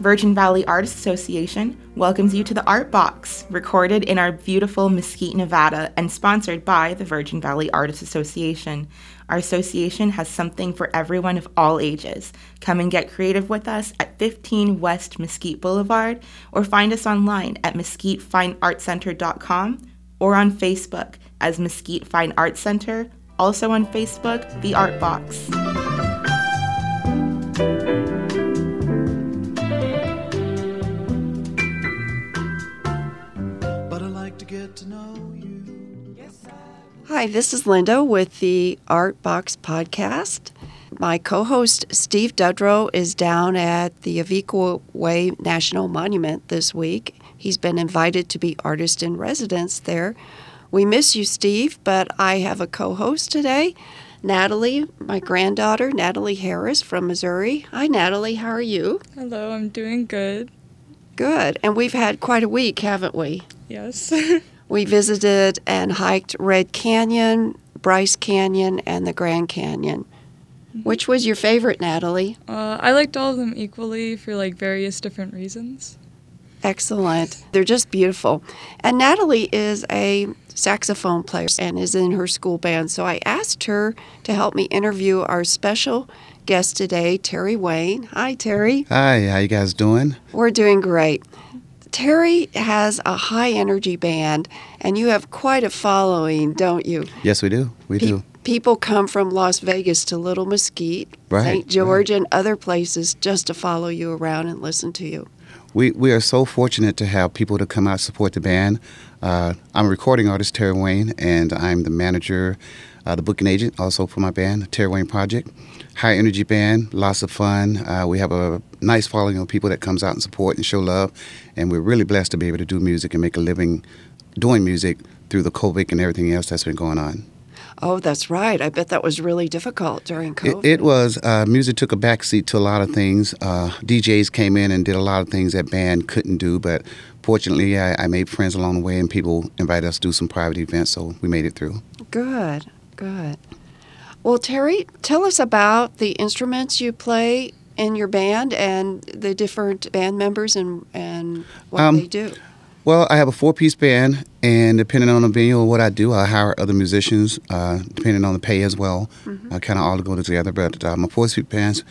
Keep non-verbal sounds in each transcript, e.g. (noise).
Virgin Valley Artists Association welcomes you to the Art Box, recorded in our beautiful Mesquite, Nevada, and sponsored by the Virgin Valley Artists Association. Our association has something for everyone of all ages. Come and get creative with us at 15 West Mesquite Boulevard or find us online at mesquitefineartcenter.com or on Facebook as Mesquite Fine Arts Center, also on Facebook, The Art Box. Hi, this is Linda with the Art Box Podcast. My co host Steve Dudrow is down at the Aviqua Way National Monument this week. He's been invited to be artist in residence there. We miss you, Steve, but I have a co host today, Natalie, my granddaughter, Natalie Harris from Missouri. Hi, Natalie, how are you? Hello, I'm doing good. Good. And we've had quite a week, haven't we? Yes. (laughs) We visited and hiked Red Canyon, Bryce Canyon, and the Grand Canyon. Which was your favorite, Natalie? uh, I liked all of them equally for like various different reasons. Excellent. They're just beautiful. And Natalie is a saxophone player and is in her school band. So I asked her to help me interview our special guest today, Terry Wayne. Hi, Terry. Hi, how you guys doing? We're doing great. Terry has a high energy band, and you have quite a following, don't you? Yes, we do. We Pe- do. People come from Las Vegas to Little Mesquite, Right, St. George, and other places just to follow you around and listen to you. We we are so fortunate to have people to come out support the band. Uh, I'm a recording artist, Terry Wayne, and I'm the manager, uh, the booking agent, also for my band, the Terry Wayne Project. High energy band, lots of fun. Uh, we have a nice following of people that comes out and support and show love, and we're really blessed to be able to do music and make a living doing music through the COVID and everything else that's been going on. Oh, that's right. I bet that was really difficult during It, COVID. it was uh, music took a backseat to a lot of things. Uh, DJs came in and did a lot of things that band couldn't do, but fortunately, I, I made friends along the way, and people invited us to do some private events, so we made it through. Good, good. Well, Terry, tell us about the instruments you play in your band and the different band members and, and what Um, they do. Well, I have a four-piece band, and depending on the venue and what I do, I hire other musicians, uh, depending on the pay as well. I kind of all go together, but uh, my four-piece band's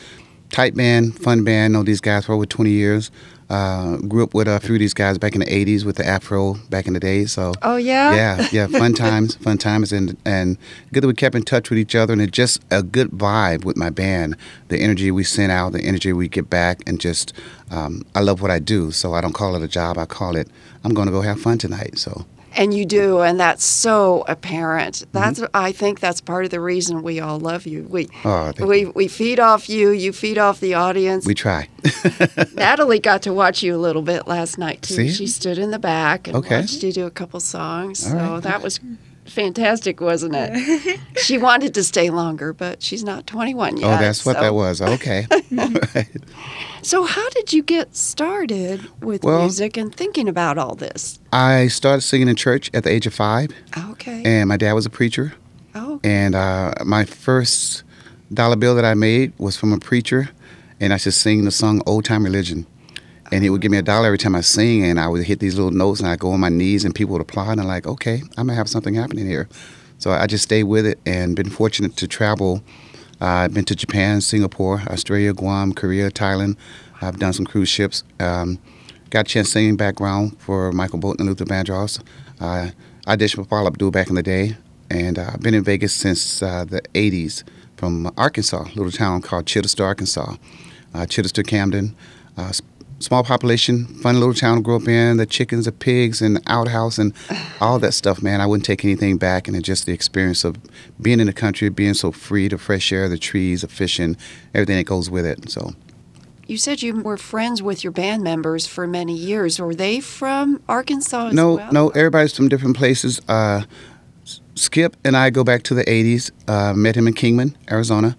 tight band, fun band. Know these guys for over 20 years. Uh, grew up with a few of these guys back in the 80s with the afro back in the day, so Oh, yeah? yeah, yeah, fun times, fun times, and and good that we kept in touch with each other, and it's just a good vibe with my band. The energy we send out, the energy we get back, and just um, I love what I do, so I don't call it a job. I call it I'm going to go have fun tonight. So And you do, and that's so apparent. Mm-hmm. That's I think that's part of the reason we all love you. We Oh, we we feed off you, you feed off the audience. we try. (laughs) Natalie got to watch you a little bit last night too. See? She stood in the back and Okay. watched you do a couple songs. All so right. that was fantastic, wasn't it? (laughs) she wanted to stay longer, but she's not 21 yet. oh, that's what so- that was. Okay. All (laughs) (laughs) right. So how did you get started with Well- music and thinking about all this? I started singing in church at the age of five, Okay. and my dad was a preacher. oh, And uh, my first dollar bill that I made was from a preacher, and I should sing the song "Old Time Religion." And he would give me a dollar every time I sing, and I would hit these little notes, and I'd go on my knees, and people would applaud, and I'm like, okay, I'm gonna have something happening here. So I just stayed with it, and been fortunate to travel. Uh, I've been to Japan, Singapore, Australia, Guam, Korea, Thailand. I've done some cruise ships. Um, got a chance singing background for Michael Bolton and Luther Vandross. Uh, I auditioned for Up Duo back in the day, and uh, I've been in Vegas since uh, the 80s from Arkansas, a little town called Chidester, Arkansas. Uh, Chidester, Camden. Uh, small population, fun little town to grow up in. The chickens, the pigs, and the outhouse, and all that stuff, man. I wouldn't take anything back. And just the experience of being in the country, being so free, the fresh air, the trees, the fishing, everything that goes with it. So, you said you were friends with your band members for many years. Were they from Arkansas as no, well? no, everybody's from different places. Uh, Skip and I go back to the 80s. Uh, met him in Kingman, Arizona.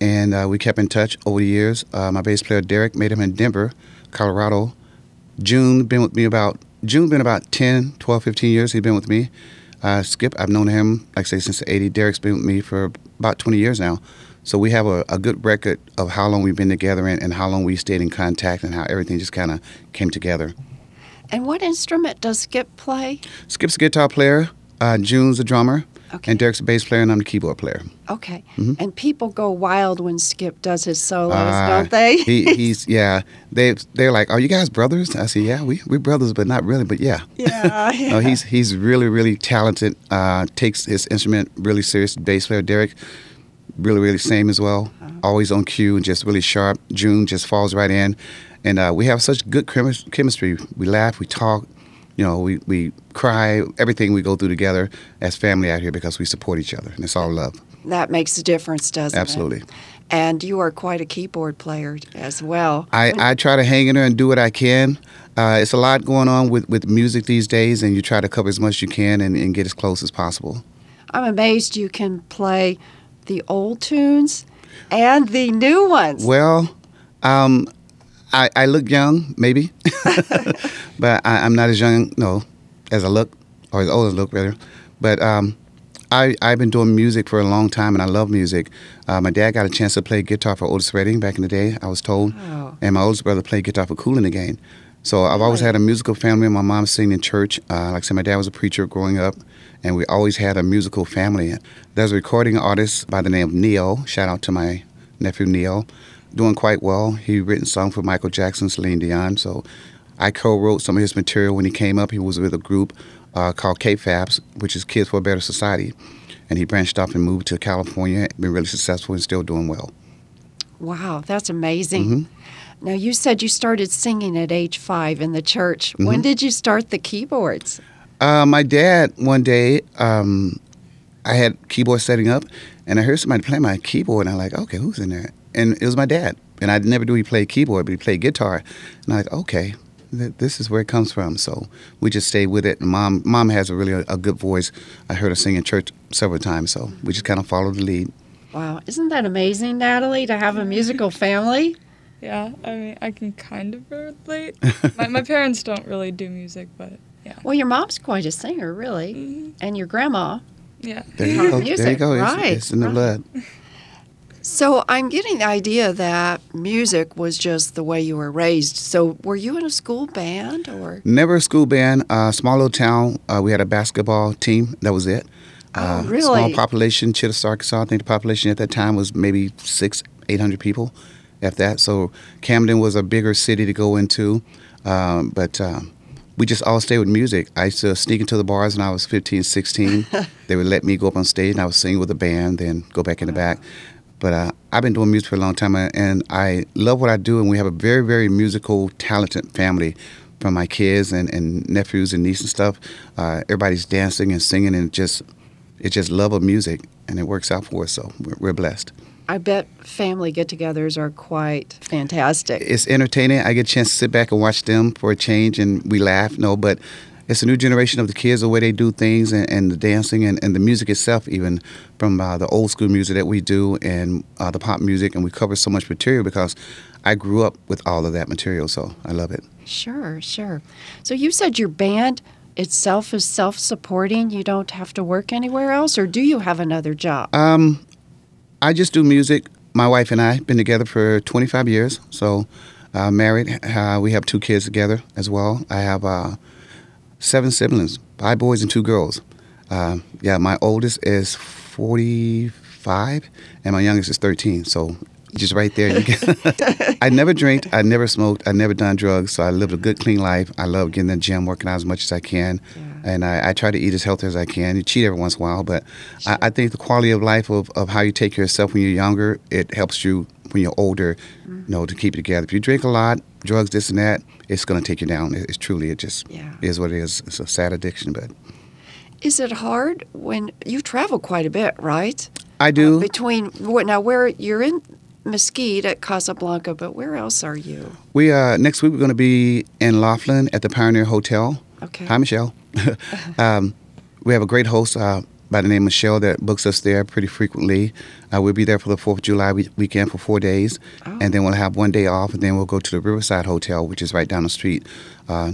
and uh, we kept in touch over the years. Uh, my bass player Derek made him in Denver, Colorado. June been with me about June been about 10, 12, 15 years. He's been with me. Uh, Skip, I've known him like I say since the 80. Derek's been with me for about 20 years now. So we have a, a good record of how long we've been together and, and how long we stayed in contact and how everything just kind of came together. And what instrument does Skip play? Skip's a guitar player. Uh, June's a drummer. Okay. And Derek's a bass player, and I'm the keyboard player. Okay. Mm-hmm. And people go wild when Skip does his solos, Ah, don't they? he, (laughs) he's yeah. They they're like, "Are you guys brothers?" I say, "Yeah, we we brothers, but not really." But yeah, yeah. (laughs) no, he's he's really really talented. Uh, takes his instrument really serious. Bass player Derek, really really same as well. Always on cue and just really sharp. June just falls right in, and uh, we have such good chemis- chemistry. We laugh, we talk. You know, we, we cry, everything we go through together as family out here because we support each other, and it's all love. That makes a difference, doesn't it? Absolutely. And you are quite a keyboard player as well. I, I try to hang in there and do what I can. Uh, it's a lot going on with, with music these days, and you try to cover as much as you can and, and get as close as possible. I'm amazed you can play the old tunes and the new ones. Well, um, I, I look young, maybe, (laughs) but I, I'm not as young, no, as I look, or as old as I look, rather. But um, I, I've been doing music for a long time, and I love music. Uh, my dad got a chance to play guitar for Otis Redding back in the day, I was told, Oh. and my oldest brother played guitar for Kool and the Gang. So I've always had a musical family. My mom sang in church. Uh, like I said, my dad was a preacher growing up, and we always had a musical family. There's a recording artist by the name of Neil. Shout out to my nephew Neo, doing quite well. He written songs for Michael Jackson, Celine Dion. So I co-wrote some of his material when he came up. He was with a group uh, called K-Fabs, which is Kids for a Better Society, and he branched off and moved to California. Been really successful and still doing well. Wow, that's amazing. Mm-hmm. Now, you said you started singing at age five in the church. Mm-hmm. When did you start the keyboards? Uh, my dad one day, um, I had keyboard setting up, and I heard somebody play my keyboard, and I'm like, okay, who's in there? And it was my dad. And I never knew he played keyboard, but he played guitar. And I'm like, okay, th- this is where it comes from. So we just stayed with it. And mom, mom has a really a, a good voice. I heard her sing in church several times, so we just kind of followed the lead. Wow, isn't that amazing, Natalie, to have a musical family? Yeah, I mean, I can kind of relate. (laughs) my, my parents don't really do music, but yeah. Well, your mom's quite a singer, really, Mhm. and your grandma. Yeah. There you Taught go. There you music, go. It's, right, it's in the right. blood. So I'm getting the idea that music was just the way you were raised. So were you in a school band or? Never a school band. Uh, small little town. Uh, we had a basketball team. That was it. Oh, Uh, really? Small population. Chidester, Arkansas. I think the population at that time was maybe six, eight hundred people, if that. So Camden was a bigger city to go into, um, but. Um, we just all stayed with music. I used to sneak into the bars when I was 15, 16. (laughs) they would let me go up on stage and I would sing with the band, then go back in the back. But uh, I've been doing music for a long time, uh, and I love what I do. And we have a very, very musical, talented family. From my kids and, and nephews and nieces and stuff, uh, everybody's dancing and singing, and just it's just love of music, and it works out for us. So we're, we're blessed. I bet family get-togethers are quite fantastic. It's entertaining. I get a chance to sit back and watch them for a change, and we laugh. No, but it's a new generation of the kids, the way they do things, and, and the dancing and, and the music itself, even from uh, the old school music that we do and uh, the pop music, and we cover so much material because I grew up with all of that material, so I love it. Sure, sure. So you said your band itself is self-supporting. You don't have to work anywhere else, or do you have another job? Um, I just do music. My wife and I been together for 25 years, so uh, married. Uh, we have two kids together as well. I have uh, seven siblings, five boys and two girls. Uh, yeah, my oldest is 45, and my youngest is 13. So just right there. (laughs) I never drank. I never smoked. I never done drugs. So I lived a good, clean life. I love getting in the gym, working out as much as I can, and I, I try to eat as healthy as I can. You cheat every once in a while, but I, I think the quality of life of, of how you take care of yourself when you're younger, it helps you when you're older, you know, to keep it together. If you drink a lot, drugs, this and that, it's going to take you down. It's truly, it just Yeah. is what it is. It's a sad addiction, but Is it hard when you travel quite a bit, right? I do. Between what now, where you're in Mesquite at Casablanca, but where else are you? We uh next week we're going to be in Laughlin at the Pioneer Hotel. Okay. Hi, Michelle. (laughs) um, we have a great host, uh, by the name of Michelle that books us there pretty frequently. Uh, we'll be there for the Fourth of July we- weekend for four days, and then we'll have one day off, and then we'll go to the Riverside Hotel, which is right down the street. Uh,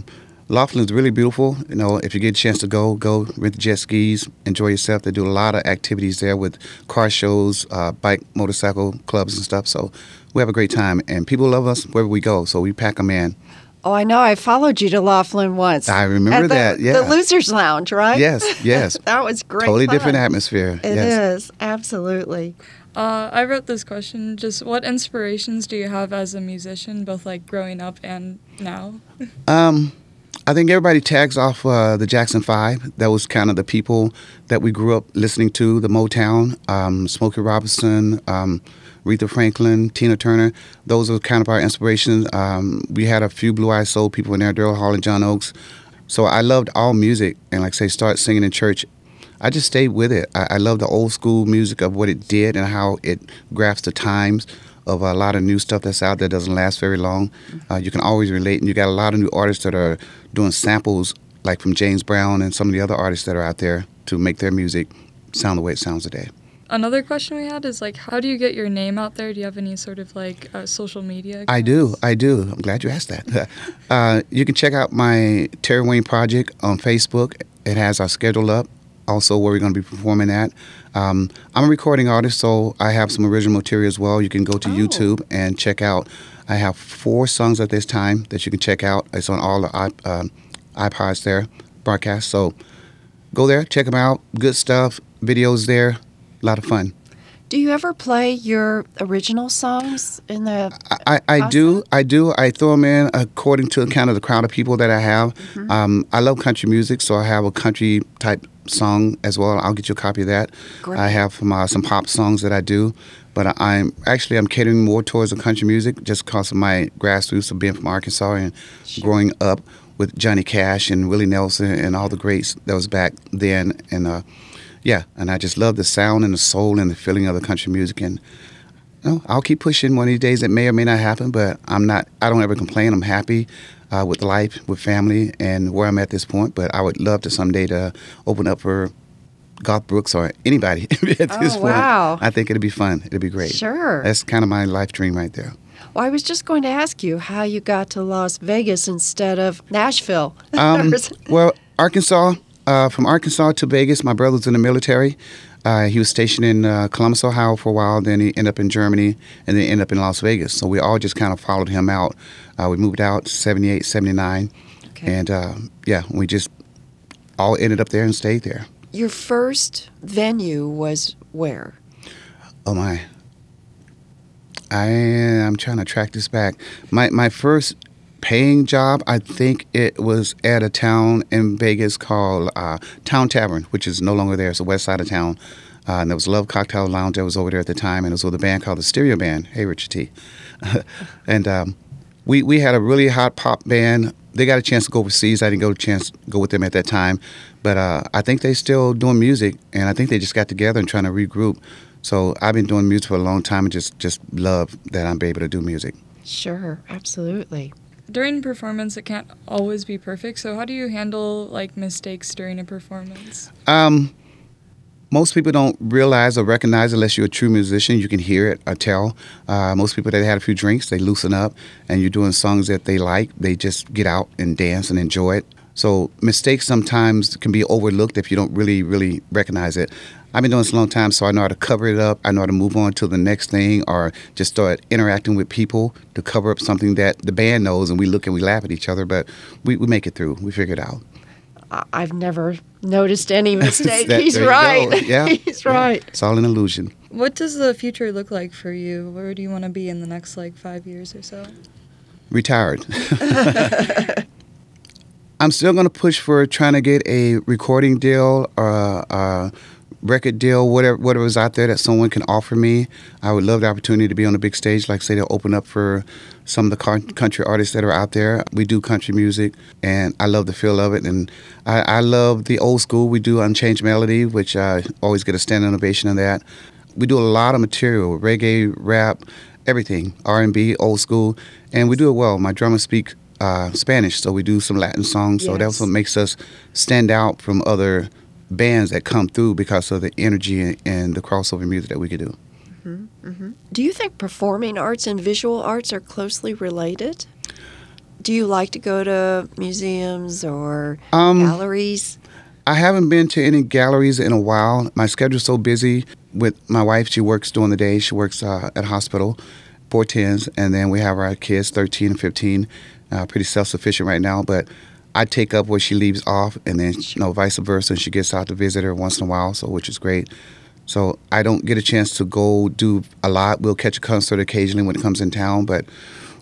Laughlin's really beautiful. You know, if you get a chance to go, go rent the jet skis, enjoy yourself. They do a lot of activities there with car shows, uh, bike, motorcycle clubs, and stuff. So we have a great time, and people love us wherever we go. So we pack them in. Oh, I know. I followed you to Laughlin once. I remember At the, that, yeah. The Losers Lounge, right? Yes, yes. (laughs) that was great. totally fun. different atmosphere. It yes. is absolutely. Uh, I wrote this question. Just what inspirations do you have as a musician, both like growing up and now? (laughs) Um, I think everybody tags off uh, the Jackson Five. That was kind of the people that we grew up listening to, the Motown, um, Smokey Robinson, um, Aretha Franklin, Tina Turner. Those are kind of our inspirations. Um, we had a few Blue Eyed Soul people in there, Daryl Hall and John Oates. So I loved all music, and like say, start singing in church. I just stayed with it. I, I love the old school music of what it did and how it graphs the times of a lot of new stuff that's out there doesn't last very long. Uh, you can always relate, and you got a lot of new artists that are doing samples, like from James Brown and some of the other artists that are out there to make their music sound the way it sounds today. Another question we had is like, how do you get your name out there? Do you have any sort of like uh, social media? I do. I do. I'm glad you asked that. (laughs) uh, you can check out my Terry Wayne project on Facebook. It has our schedule up, also where we're going to be performing at. Um, I'm a recording artist, so I have some original material as well. You can go to Oh. YouTube and check out. I have four songs at this time that you can check out. It's on all the iP- um iPods there, broadcast. So go there, check them out. Good stuff. Videos there. A lot of fun. Do you ever play your original songs in the? I, I do. I do. I throw them in according to the kind of the crowd of people that I have. Um, I love country music, so I have a country type song as well. I'll get you a copy of that. Great. I have some, uh, some pop songs that I do, but I'm actually I'm catering more towards the country music just because of my grassroots of being from Arkansas and growing up with Johnny Cash and Willie Nelson and all the greats that was back then. And uh, yeah, and I just love the sound and the soul and the feeling of the country music and no, I'll keep pushing. One of these days, it may or may not happen, but I'm not. I don't ever complain. I'm happy uh, with life, with family, and where I'm at this point. But I would love to someday to open up for Garth Brooks or anybody (laughs) at this Oh, point. wow. I think it'd be fun. It'd be great. Sure. That's kind of my life dream right there. Well, I was just going to ask you how you got to Las Vegas instead of Nashville. Um, (laughs) well, Arkansas. Uh, from Arkansas to Vegas, my brother was in the military. Uh, he was stationed in uh, Columbus, Ohio for a while. Then he ended up in Germany, and then ended up in Las Vegas. So we all just kind of followed him out. Uh, we moved out 78, 79. Okay. And uh, yeah, we just all ended up there and stayed there. Your first venue was where? Oh my. I am trying to track this back. My my first paying job, I think it was at a town in Vegas called uh, Town Tavern, which is no longer there. It's the west side of town. Uh, and there was Love Cocktail Lounge that was over there at the time, and it was with a band called the Stereo Band. Hey, Richard T. (laughs) and um, we we had a really hot pop band. They got a chance to go overseas. I didn't go a chance go with them at that time, but uh, I think they still doing music, and I think they just got together and trying to regroup. So I've been doing music for a long time, and just just love that I'm able to do music. Sure, absolutely. During performance, it can't always be perfect. So how do you handle like mistakes during a performance? Um, most people don't realize or recognize unless you're a true musician. You can hear it or tell. Uh, most people that had a few drinks, they loosen up, and you're doing songs that they like. They just get out and dance and enjoy it. So mistakes sometimes can be overlooked if you don't really, really recognize it. I've been doing this a long time, so I know how to cover it up. I know how to move on to the next thing, or just start interacting with people to cover up something that the band knows, and we look and we laugh at each other, but we, we make it through. We figure it out. I- I've never noticed any (laughs) mistake. That- He's right. (laughs) Yeah, He's yeah. right. It's all an illusion. What does the future look like for you? Where do you want to be in the next like five years or so? retired. (laughs) I'm still going to push for trying to get a recording deal or a, a record deal, whatever whatever's out there that someone can offer me. I would love the opportunity to be on the big stage, like say to open up for some of the country artists that are out there. We do country music, and I love the feel of it, and I, I love the old school. We do Unchained Melody, which I always get a standing ovation on that. We do a lot of material, reggae, rap, everything, R&B, old school, and we do it well. My drummer speak uh, Spanish, so we do some Latin songs. So that's what makes us stand out from other bands that come through because of the energy and, and the crossover music that we could do. Do you think performing arts and visual arts are closely related? Do you like to go to museums or Um, galleries? I haven't been to any galleries in a while. My schedule's so busy with my wife. She works during the day. She works uh, at a hospital, four tens, and then we have our kids, 13 and 15, uh, pretty self-sufficient right now. But I take up where she leaves off, and then you know vice versa. And she gets out to visit her once in a while, so which is great. So I don't get a chance to go do a lot. We'll catch a concert occasionally when it comes in town, but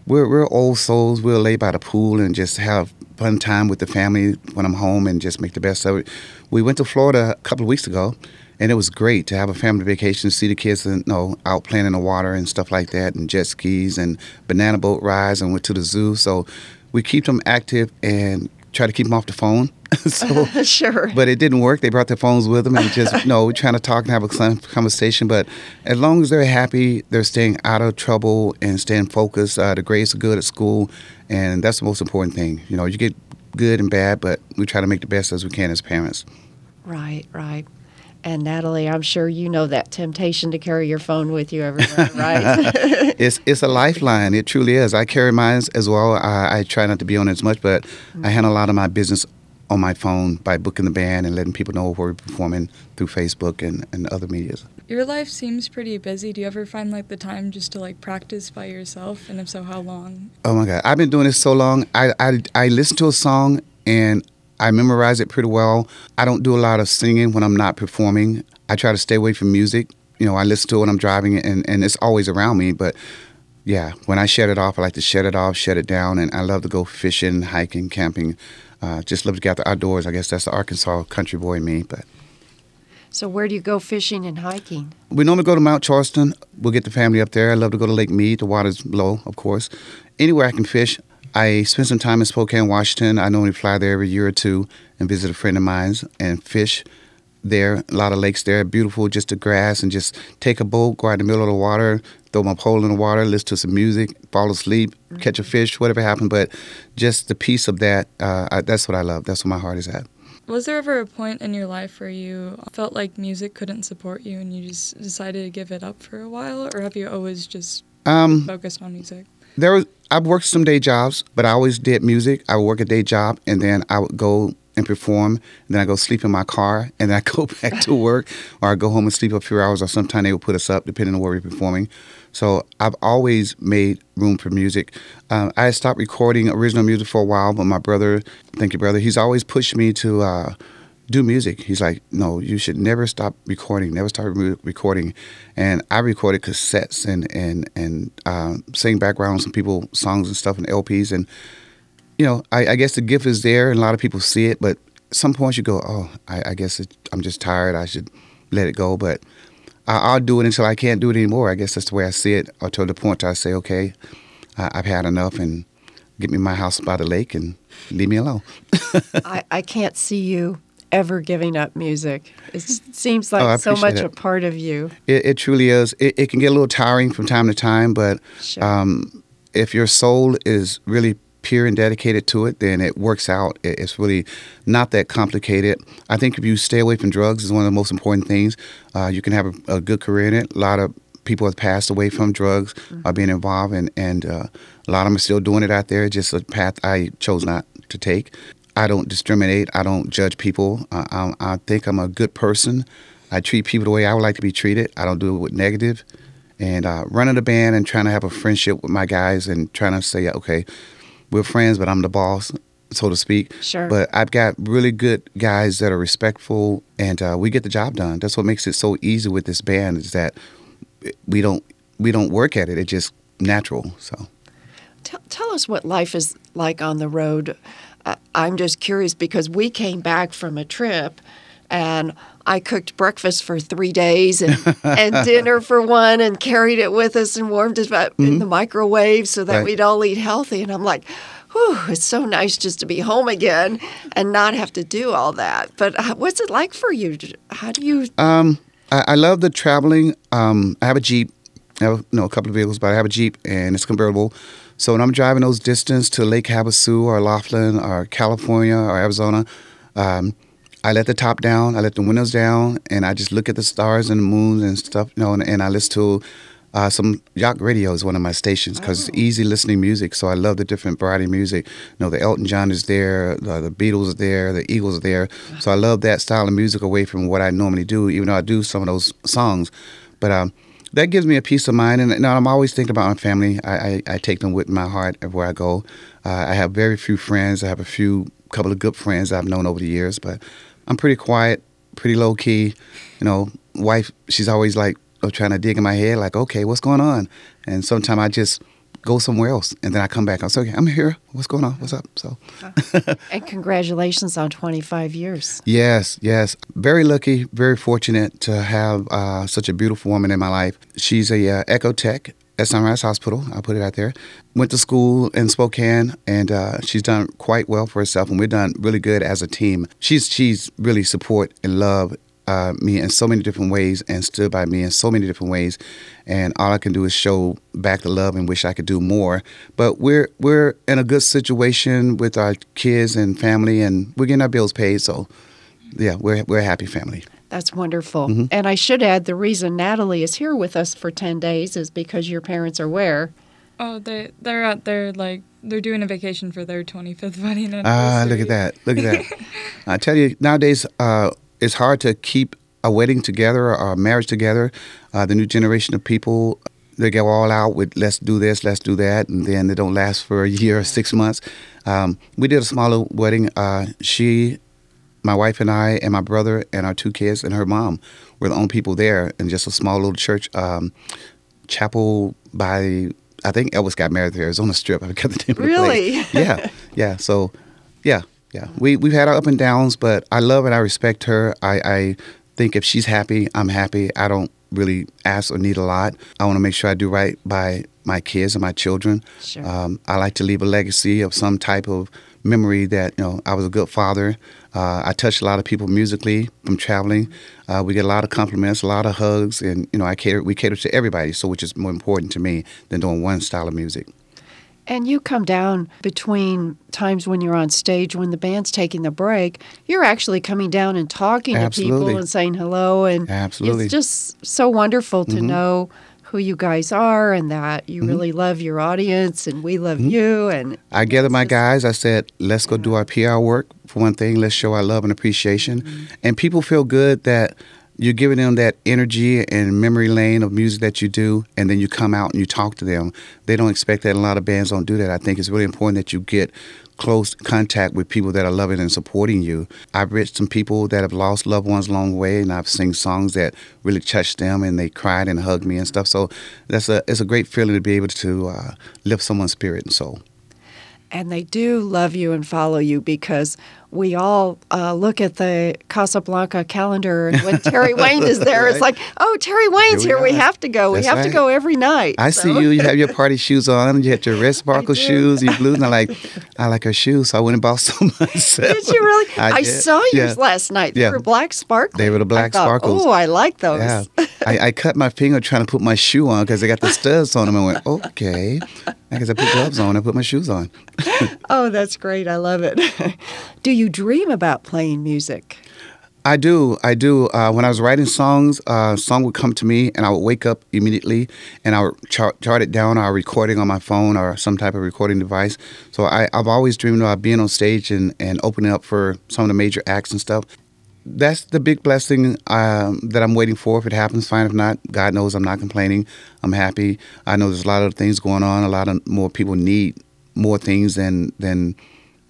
we're we're old souls. We'll lay by the pool and just have fun time with the family when I'm home and just make the best of it. We went to Florida a couple of weeks ago, and it was great to have a family vacation, to see the kids, you know, out playing in the water and stuff like that, and jet skis and banana boat rides, and went to the zoo. So we keep them active and try to keep them off the phone. (laughs) so (laughs) sure. but it didn't work. They brought their phones with them and just (laughs) you know we're trying to talk and have a conversation. But as long as they're happy, they're staying out of trouble and staying focused. Uh, the grades are good at school, and that's the most important thing. You know, you get good and bad, but we try to make the best as we can as parents. Right, right. And Natalie, I'm sure you know that temptation to carry your phone with you everywhere, (laughs) right? (laughs) It's it's a lifeline. It truly is. I carry mine as well. I, I try not to be on it as much, but I mm-hmm. handle a lot of my business on my phone by booking the band and letting people know where we're performing through Facebook and, and other medias. Your life seems pretty busy. Do you ever find like the time just to like practice by yourself? And if so, how long? Oh my God, I've been doing this so long. I, I, I listen to a song and I memorize it pretty well. I don't do a lot of singing when I'm not performing. I try to stay away from music. You know, I listen to it when I'm driving and, and it's always around me. But yeah, when I shut it off, I like to shut it off, shut it down. And I love to go fishing, hiking, camping. Uh, just love to get out the outdoors. I guess that's the Arkansas country boy in me. But so, where do you go fishing and hiking? we normally go to Mount Charleston. We'll get the family up there. I love to go to Lake Mead. The water's low, of course. Anywhere I can fish. I spent some time in Spokane, Washington. I normally fly there every year or two and visit a friend of mine's and fish there. A lot of lakes there, beautiful, just the grass, and just take a boat, go out in the middle of the water, throw my pole in the water, listen to some music, fall asleep, catch a fish, whatever happened. But just the peace of that, uh, I, that's what I love. That's what my heart is at. Was there ever a point in your life where you felt like music couldn't support you and you just decided to give it up for a while? Or have you always just Um, focused on music? There was I've worked some day jobs, but I always did music. I would work a day job and then I would go and perform. And then I go sleep in my car and then I (laughs) go back to work or I go home and sleep a few hours or sometimes they would put us up depending on where we're performing. So I've always made room for music. Um, I stopped recording original music for a while, but my brother, thank you, brother, he's always pushed me to uh, do music. He's like, no, you should never stop recording, never stop recording. And I recorded cassettes and and and um, sang background on some people songs and stuff and LPs. And you know, I, I guess the gift is there, and a lot of people see it. But at some point, you go, oh, I, I guess it, I'm just tired. I should let it go. But I, I'll do it until I can't do it anymore. I guess that's the way I see it. Or the point I say, okay, I, I've had enough, and get me my house by the lake and leave me alone. (laughs) I, I can't see you ever giving up music. It seems like Oh, so much it. a part of you. It, it truly is. It, it can get a little tiring from time to time, but Sure. um, if your soul is really pure and dedicated to it, then it works out. It, it's really not that complicated. I think if you stay away from drugs is one of the most important things. Uh, you can have a, a good career in it. A lot of people have passed away from drugs, are being involved, and and uh, a lot of them are still doing it out there. Just a path I chose not to take. I don't discriminate. I don't judge people. Uh, I, I think I'm a good person. I treat people the way I would like to be treated. I don't do it with negative. And uh, running the band and trying to have a friendship with my guys and trying to say, okay, we're friends, but I'm the boss, so to speak. Sure. But I've got really good guys that are respectful, and uh, we get the job done. That's what makes it so easy with this band is that we don't we don't work at it. It's just natural. So. Tell, tell us what life is like on the road. I, I'm just curious because we came back from a trip and I cooked breakfast for three days and, (laughs) and dinner for one and carried it with us and warmed it up in the microwave so that Right. we'd all eat healthy. And I'm like, whew, it's so nice just to be home again and not have to do all that. But uh, what's it like for you? How do you? Um, I, I love the traveling. Um, I have a Jeep. I have know, a couple of vehicles, but I have a Jeep and it's convertible. So when I'm driving those distance to Lake Havasu or Laughlin or California or Arizona, um, I let the top down, I let the windows down, and I just look at the stars and the moons and stuff, you know, and, and I listen to uh, some Yacht Radio is one of my stations because it's easy listening music. So I love the different variety of music. You know, the Elton John is there, the, the Beatles are there, the Eagles are there. So I love that style of music away from what I normally do, even though I do some of those songs. But um, that gives me a peace of mind. And know, I'm always thinking about my family. I, I, I take them with my heart everywhere I go. Uh, I have very few friends. I have a few, couple of good friends I've known over the years, but I'm pretty quiet, pretty low key. You know, wife, she's always like, trying to dig in my head, like, okay, what's going on? And sometimes I just go somewhere else, and then I come back. I say, okay, I'm here. What's going on? What's up? So, and congratulations on 25 years. yes, yes, very lucky, very fortunate to have uh, such a beautiful woman in my life. She's a uh, echo tech at Sunrise Hospital. I'll put it out there. Went to school in Spokane, and uh, she's done quite well for herself, and we've done really good as a team. She's she's really support and love uh, me in so many different ways and stood by me in so many different ways. And all I can do is show back the love and wish I could do more. But we're we're in a good situation with our kids and family, and we're getting our bills paid. So, yeah, we're we're a happy family. That's wonderful. And I should add the reason Natalie is here with us for 10 days is because your parents are where? Oh, they they're at their like they're doing a vacation for their 25th (laughs) wedding anniversary. Ah, look at that! Look at that! (laughs) I tell you, nowadays uh, it's hard to keep a wedding together or a marriage together. Uh, the new generation of people, they go all out with let's do this, let's do that, and then they don't last for a year or six months. Um, we did a smaller wedding. Uh, she, my wife and I, and my brother and our two kids and her mom were the only people there in just a small little church um, chapel by. I think Elvis got married there. It was on the strip. I forget the name of the Really? place. Yeah, yeah. So, yeah, yeah. We we've had our up and downs, but I love and I respect her. I, I think if she's happy, I'm happy. I don't really ask or need a lot. I want to make sure I do right by my kids and my children. Sure. Um, I like to leave a legacy of some type of memory that you know I was a good father. Uh, I touched a lot of people musically from traveling. Uh, we get a lot of compliments, a lot of hugs, and you know I cater. We cater to everybody, so which is more important to me than doing one style of music. And you come down between times when you're on stage when the band's taking the break. You're actually coming down and talking to people and saying hello. And Absolutely. it's just so wonderful to mm-hmm. know who you guys are and that you mm-hmm. really love your audience and we love mm-hmm. you. And I gathered my guys. I said, let's go do our PR work for one thing. Let's show our love and appreciation. And people feel good that you're giving them that energy and memory lane of music that you do, and then you come out and you talk to them. They don't expect that. A lot of bands don't do that. I think it's really important that you get close contact with people that are loving and supporting you. I've reached some people that have lost loved ones along the way, and I've sing songs that really touched them, and they cried and hugged me and stuff. So that's a it's a great feeling to be able to uh, lift someone's spirit and soul. and they do love you and follow you because we all uh, look at the Casablanca calendar and when (laughs) Terry Wayne is there, it's like, oh, Terry Wayne's Here here. we We have to go. That's we have to go every night. I So- see you. You have your party shoes on. You had your red (laughs) sparkle shoes, your blues. And I'm like, (laughs) I like her shoes, so I went and bought some myself. Did you really? I, did. saw yours Yeah. last night. They Yeah. were black sparkles. They were the black sparkles. Oh, I like those. Yeah, I, I cut my finger trying to put my shoe on because they got the studs on them. I went, okay. I guess I put gloves on. I put my shoes on. (laughs) Oh, that's great. I love it. (laughs) do you dream about playing music? I do. I do. Uh, when I was writing songs, uh, a song would come to me, and I would wake up immediately, and I would chart, chart it down, or recording on my phone, or some type of recording device. So I, I've always dreamed about being on stage and, and opening up for some of the major acts and stuff. That's the big blessing um, that I'm waiting for. If it happens, fine. If not, God knows I'm not complaining. I'm happy. I know there's a lot of things going on. A lot of more people need more things than than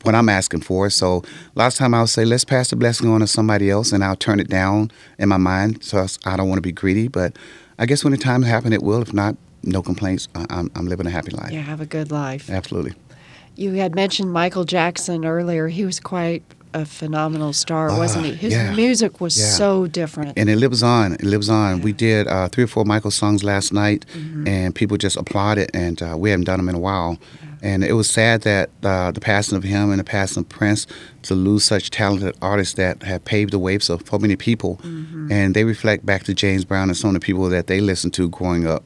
what I'm asking for. So last time I'll say, let's pass the blessing on to somebody else, and I'll turn it down in my mind. So I don't want to be greedy, but I guess when the time happens, it will. If not, no complaints. I- I'm, I'm living a happy life. Yeah, have a good life. Absolutely. You had mentioned Michael Jackson earlier. He was quite a phenomenal star, Ah, wasn't he? His yeah. music was Yeah. so different. And it lives on. It lives on. We did uh, three or four Michael songs last night, and people just applauded, and uh, we haven't done them in a while. And it was sad that uh, the passing of him and the passing of Prince to lose such talented artists that have paved the way for so many people. And they reflect back to James Brown and some of the people that they listened to growing up.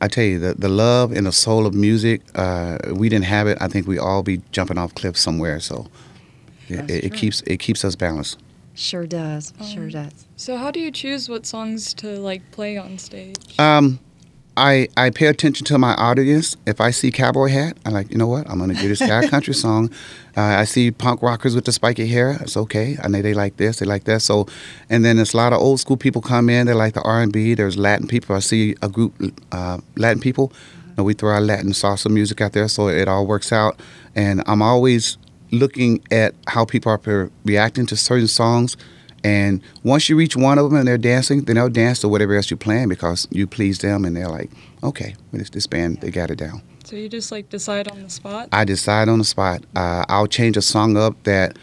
I tell you, the, the love and the soul of music, uh, we didn't have it. I think we all be jumping off cliffs somewhere. So it, it, it keeps it keeps us balanced. Sure does. Sure Um, does. So how do you choose what songs to like play on stage? Um, I I pay attention to my audience. If I see cowboy hat, I'm like, you know what? I'm gonna do this (laughs) guy country song. Uh, I see punk rockers with the spiky hair. It's okay. I know they like this, they like that. So, and then there's a lot of old school people come in. They like the R&B. There's Latin people. I see a group uh, Latin people. And we throw our Latin salsa music out there, so it all works out. And I'm always looking at how people are reacting to certain songs. And once you reach one of them and they're dancing, then they'll dance to whatever else you're playing because you please them and they're like, okay, this, this band, they got it down. So you just like decide on the spot? I decide on the spot. Uh, I'll change a song up that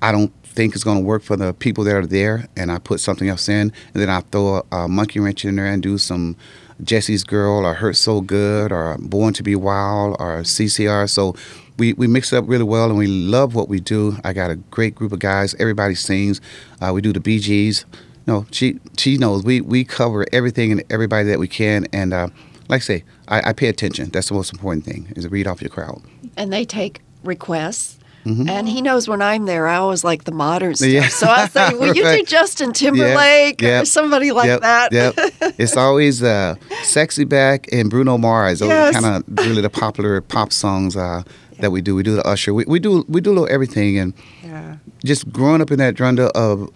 I don't think is going to work for the people that are there, and I put something else in, and then I throw a, a monkey wrench in there and do some Jessie's Girl or Hurt So Good or Born to Be Wild or CCR. So we, we mix it up really well, and we love what we do. I got a great group of guys. Everybody sings. Uh, we do the Bee Gees. No, she she knows we we cover everything and everybody that we can, and uh, like I say, I, I pay attention. That's the most important thing is to read off your crowd. And they take requests. And he knows when I'm there, I always like the modern stuff. Mm-hmm. Yeah. So I say, will you (laughs) do Justin Timberlake or yep, somebody like yep, that? Yep. (laughs) it's always uh, Sexy Back and Bruno Mars. Those Yes. are kind of really the popular pop songs uh, that we do. We do the Usher. We, we do we do a little everything. And Yeah. just growing up in that drunda of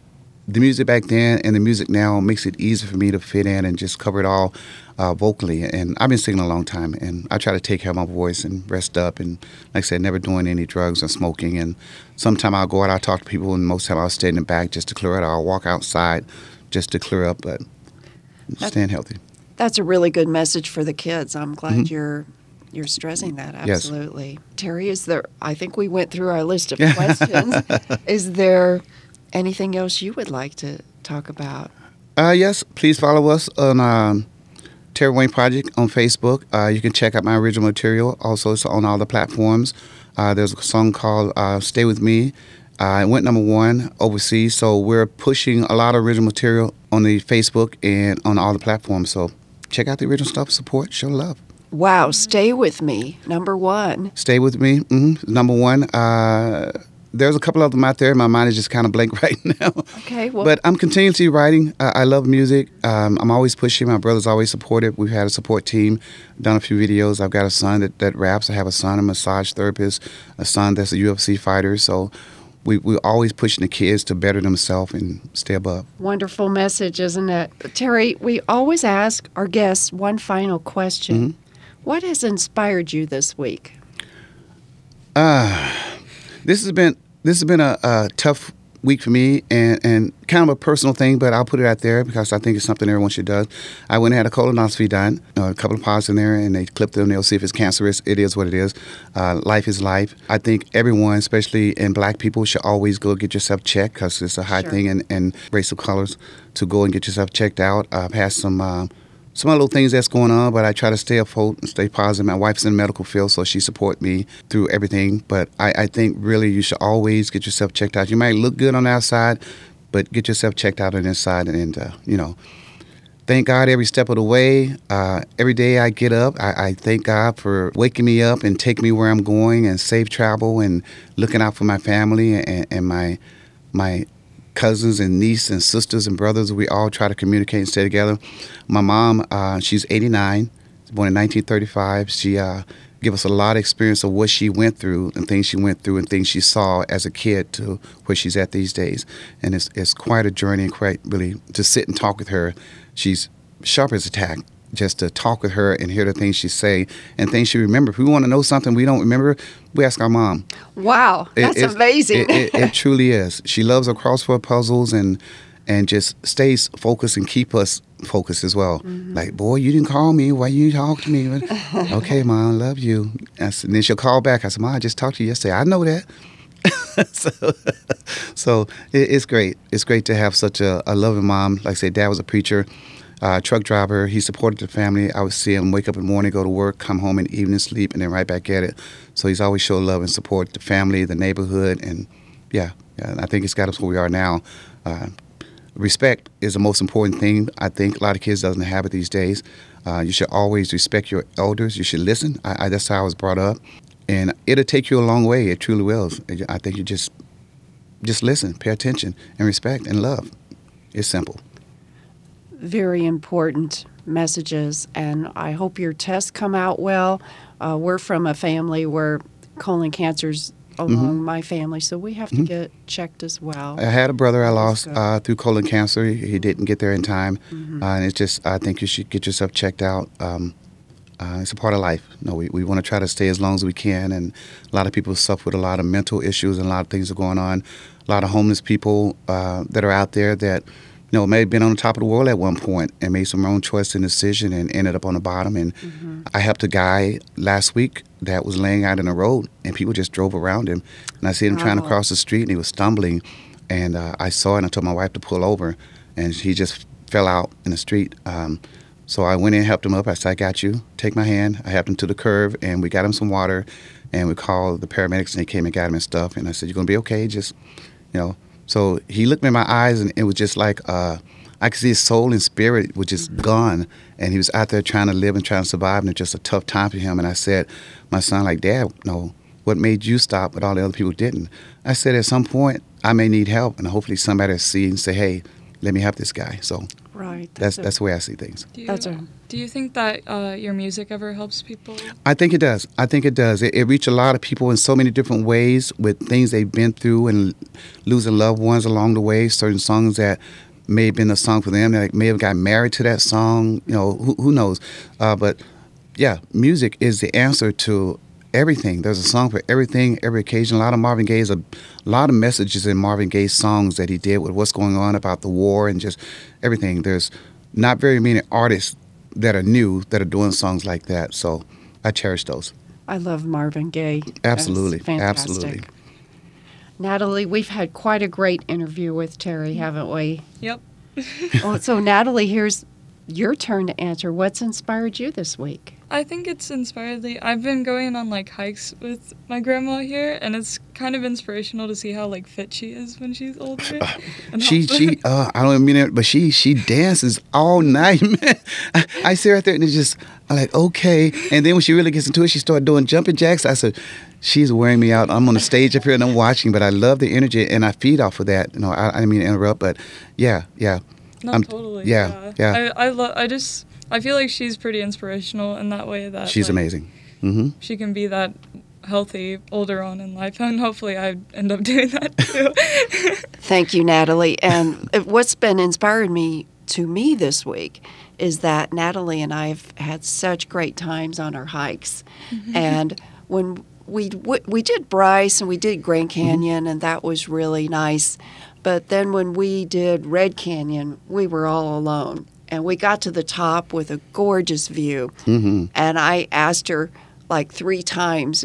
the music back then and the music now makes it easy for me to fit in and just cover it all uh, vocally. And I've been singing a long time, and I try to take care of my voice and rest up. And like I said, never doing any drugs or smoking. And sometime I'll go out, I'll talk to people, and most of the time I'll stay in the back just to clear it. I'll walk outside just to clear up, but staying healthy. That's a really good message for the kids. I'm glad Mhm. you're you're stressing that. Yes. Absolutely. Terry, is there I think we went through our list of (laughs) questions. is there anything else you would like to talk about? Uh, yes, please follow us on um, Terry Wayne Project on Facebook. Uh, you can check out my original material. Also, it's on all the platforms. Uh, there's a song called uh, "Stay with Me." Uh, it went number one overseas, so we're pushing a lot of original material on the Facebook and on all the platforms. So check out the original stuff, support, show love. Wow, stay with me. Number 1. Stay with me, hmm number one. Uh, there's a couple of them out there. My mind is just kind of blank (laughs) right now. Okay, well but I'm continuously writing. I, I love music. Um, I'm always pushing. My brother's always supportive. We've had a support team, done a few videos. I've got a son that, that raps. I have a son, a massage therapist, a son that's a UFC fighter. So we, we're always pushing the kids to better themselves and stay above. wonderful message, isn't it? Terry, we always ask our guests one final question. Mm-hmm. What has inspired you this week? this has been this has been a, a tough week for me and, and kind of a personal thing, but I'll put it out there because I think it's something everyone should do. I went and had a colonoscopy done, uh, a couple of pods in there, and they clipped them. They'll see if it's cancerous. It is what it is. Uh, life is life. I think everyone, especially in black people, should always go get yourself checked because it's a high Sure. thing in, in racial colors to go and get yourself checked out. I've had some. Uh, some little things that's going on, but I try to stay afloat and stay positive. My wife's in the medical field, so she supports me through everything. But I, I think really you should always get yourself checked out. You might look good on the outside, but get yourself checked out on the inside, and, and uh, you know, thank God every step of the way. Uh, every day I get up, I, I thank God for waking me up and taking me where I'm going and safe travel and looking out for my family and, and my my cousins and nieces and sisters and brothers. We all try to communicate and stay together. My mom, uh, she's 89, born in 1935. She uh, give us a lot of experience of what she went through and things she went through and things she saw as a kid to where she's at these days. And it's, it's quite a journey and quite really to sit and talk with her. She's sharp as a tack. Just to talk with her and hear the things she say and things she remember. If we want to know something we don't remember, we ask our mom. Wow, It- that's it's- amazing. It, it, it truly is. She loves her crossword puzzles and and just stays focused and keep us focused as well. Mm-hmm. Like, boy, you didn't call me. Why you talk to me? (laughs) okay, mom, love you. And then she'll call back. I said, mom, I just talked to you yesterday. I know that. (laughs) so, so it, it's great. It's great to have such a, a loving mom. Like I said, dad was a preacher, uh, truck driver. He supported the family. I would see him wake up in the morning, go to work, come home in the evening, sleep, and then right back at it. So he's always showed love and support the family, the neighborhood, and yeah, yeah I think it's got us where we are now. Uh, respect is the most important thing. I think a lot of kids doesn't have it these days. Uh, you should always respect your elders. You should listen. I, I, that's how I was brought up, and it'll take you a long way. It truly will. I think you just just listen, pay attention, and respect and love. It's simple. Very important messages, and I hope your tests come out well. Uh, we're from a family where colon cancer's along my family, so we have to get checked as well. I had a brother I lost uh, through colon cancer. He, he didn't get there in time, Mm-hmm. uh, and it's just I think you should get yourself checked out. Um, uh, it's a part of life. No, we, we want to try to stay as long as we can, and a lot of people suffer with a lot of mental issues, and a lot of things are going on. A lot of homeless people uh, that are out there that you know may have been on the top of the world at one point and made some wrong choice and decision and ended up on the bottom. And I helped a guy last week that was laying out in the road, and people just drove around him, and I see him trying to cross the street, and he was stumbling, and uh, I saw it, and I told my wife to pull over, and he just fell out in the street. Um, so I went in, helped him up. I said, I got you. Take my hand. I helped him to the curve, and we got him some water, and we called the paramedics, and they came and got him and stuff. And I said, You're going to be okay. Just, you know. So he looked me in my eyes, and it was just like uh, I could see his soul and spirit was just gone. And he was out there trying to live and trying to survive, and it was just a tough time for him. And I said, My son, like, Dad, no, what made you stop, but all the other people didn't? I said, At some point, I may need help, and hopefully somebody will see and say, Hey, let me help this guy. So right. that's a- that's the way I see things. Do you, That's a- do you think that uh, your music ever helps people? I think it does. I think it does. It, it reached a lot of people in so many different ways with things they've been through and losing loved ones along the way. Certain songs that may have been a song for them. They may have got married to that song. You know, who, who knows? Uh, but yeah, music is the answer to everything. There's a song for everything, every occasion. A lot of Marvin Gaye's, a, a lot of messages in Marvin Gaye's songs that he did with what's going on about the war and just everything. There's not very many artists that are new that are doing songs like that. So I cherish those. I love Marvin Gaye. Absolutely, fantastic. absolutely. Natalie, we've had quite a great interview with Terry, haven't we? Yep. (laughs) oh, so Natalie, here's your turn to answer. What's inspired you this week? I think it's inspiredly. I've been going on like hikes with my grandma here, and it's kind of inspirational to see how like fit she is when she's older. (laughs) (laughs) She she (laughs) uh, I don't mean it, but she she dances all night, man. I, I see her out there and it's just I'm like okay, and then when she really gets into it, she started doing jumping jacks. I said, she's wearing me out. I'm on the stage up here and I'm watching, but I love the energy and I feed off of that. You know, I, I didn't mean to interrupt, but yeah, yeah, No, I'm- totally. yeah, yeah. I I, lo- I just I feel like she's pretty inspirational in that way that she's like, amazing. hmm She can be that healthy older on in life, and hopefully I end up (laughs) doing that too. (laughs) Thank you, Natalie. And what's been inspiring me to me this week is that Natalie and I have had such great times on our hikes. and when we we did Bryce and we did Grand Canyon, and that was really nice. But then when we did Red Canyon, we were all alone. And we got to the top with a gorgeous view. hmm And I asked her like three times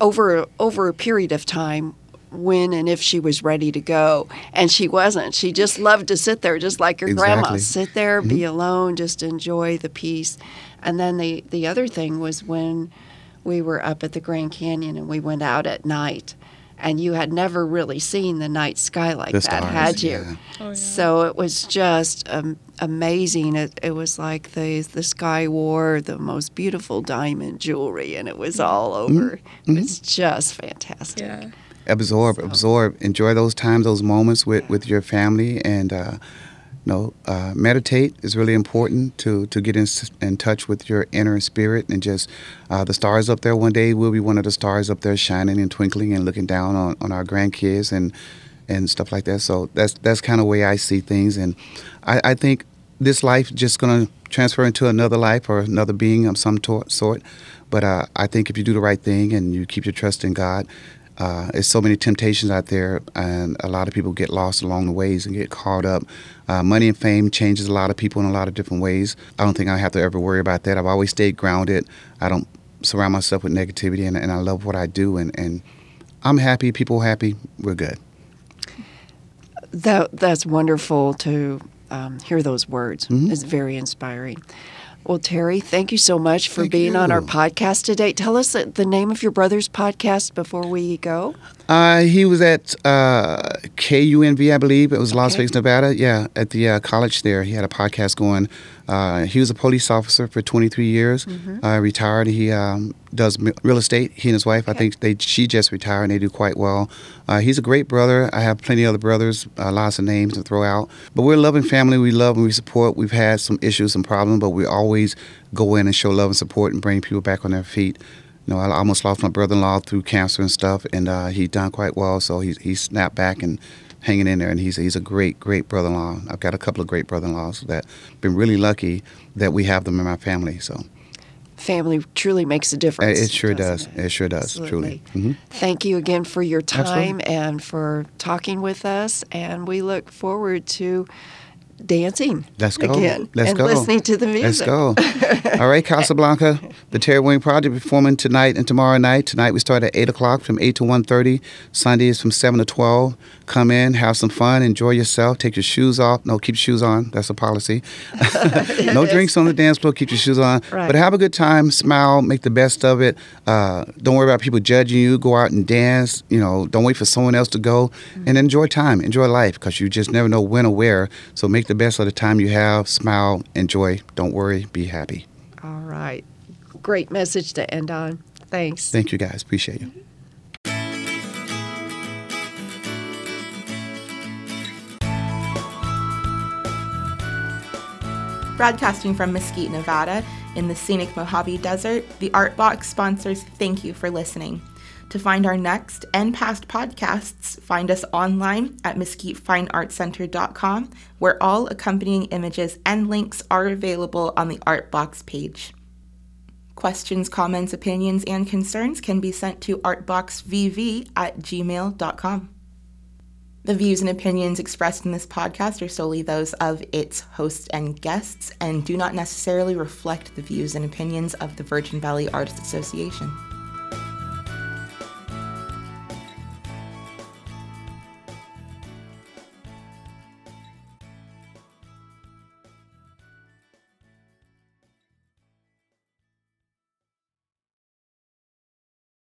over over a period of time when and if she was ready to go. And she wasn't. She just loved to sit there just like her grandma. Sit there be alone just enjoy the peace. And then the the other thing was when we were up at the grand canyon and we went out at night and you had never really seen the night sky like The that stars, had you? yeah. oh, yeah. so it was just um, amazing. It, it was like the the sky wore the most beautiful diamond jewelry, and it was all over. Mm-hmm. It's just fantastic. yeah. absorb, absorb, enjoy those times, those moments with, with your family, and uh, you know, uh, meditate is really important to to get in, in touch with your inner spirit and just uh, the stars up there. One day we'll be one of the stars up there shining and twinkling and looking down on, on our grandkids and and stuff like that. So that's that's kind of way I see things, and I, I think this life just gonna transfer into another life or another being of some sort. But uh, I think if you do the right thing and you keep your trust in God, uh, there's so many temptations out there, and a lot of people get lost along the ways and get caught up. Uh, money and fame changes a lot of people in a lot of different ways. I don't think I have to ever worry about that. I've always stayed grounded. I don't surround myself with negativity, and, and I love what I do, and, and I'm happy. People happy. We're good. That that's wonderful to um, hear those words. Mhm. It's very inspiring. Well, Terry, thank you so much for Thank being on our podcast today. Tell us the name of your brother's podcast before we go. Uh, he was at uh, KUNV, I believe. It was Las Vegas, Nevada. Yeah, at the uh, college there. He had a podcast going. Uh, he was a police officer for 23 years. Mm-hmm. Uh, retired. He um, does real estate. He and his wife. I think they she just retired and they do quite well. Uh, he's a great brother. I have plenty of other brothers. Uh, lots of names to throw out. But we're a loving family. We love and we support. We've had some issues, some problems, but we always go in and show love and support and bring people back on their feet. You know, I almost lost my brother-in-law through cancer and stuff, and uh, he done quite well. So he he snapped back and hanging in there, and he's he's a great great brother-in-law. I've got a couple of great brother-in-laws that been really lucky that we have them in my family. So Family truly makes a difference. it sure doesn't does. It sure does. Absolutely. Truly. hmm Thank you again for your time Absolutely. and for talking with us. And we look forward to dancing Let's go. again Let's and go. listening to the music. Let's go. (laughs) All right, Casablanca, the Terry Wayne Project performing tonight and tomorrow night. Tonight we start at 8 o'clock from 8 to 1.30. Sunday is from 7 to 12. Come in, have some fun, enjoy yourself. Take your shoes off. No, keep your shoes on. That's a policy. (laughs) no (laughs) drinks on the dance floor. Keep your shoes on. Right. But have a good time. Smile. Make the best of it. Uh, don't worry about people judging you. Go out and dance. You know, don't wait for someone else to go. And enjoy time. Enjoy life because you just never know when or where. So make the best of the time you have. Smile. Enjoy. Don't worry. Be happy. All right. Great message to end on. Thanks. Thank you guys. Appreciate you. Broadcasting from Mesquite, Nevada, in the scenic Mojave Desert, the Art Box sponsors thank you for listening. To find our next and past podcasts, find us online at mesquitefineartcenter.com, where all accompanying images and links are available on the Art Box page. Questions, comments, opinions, and concerns can be sent to artboxvv at gmail.com. The views and opinions expressed in this podcast are solely those of its hosts and guests and do not necessarily reflect the views and opinions of the Virgin Valley Artists Association.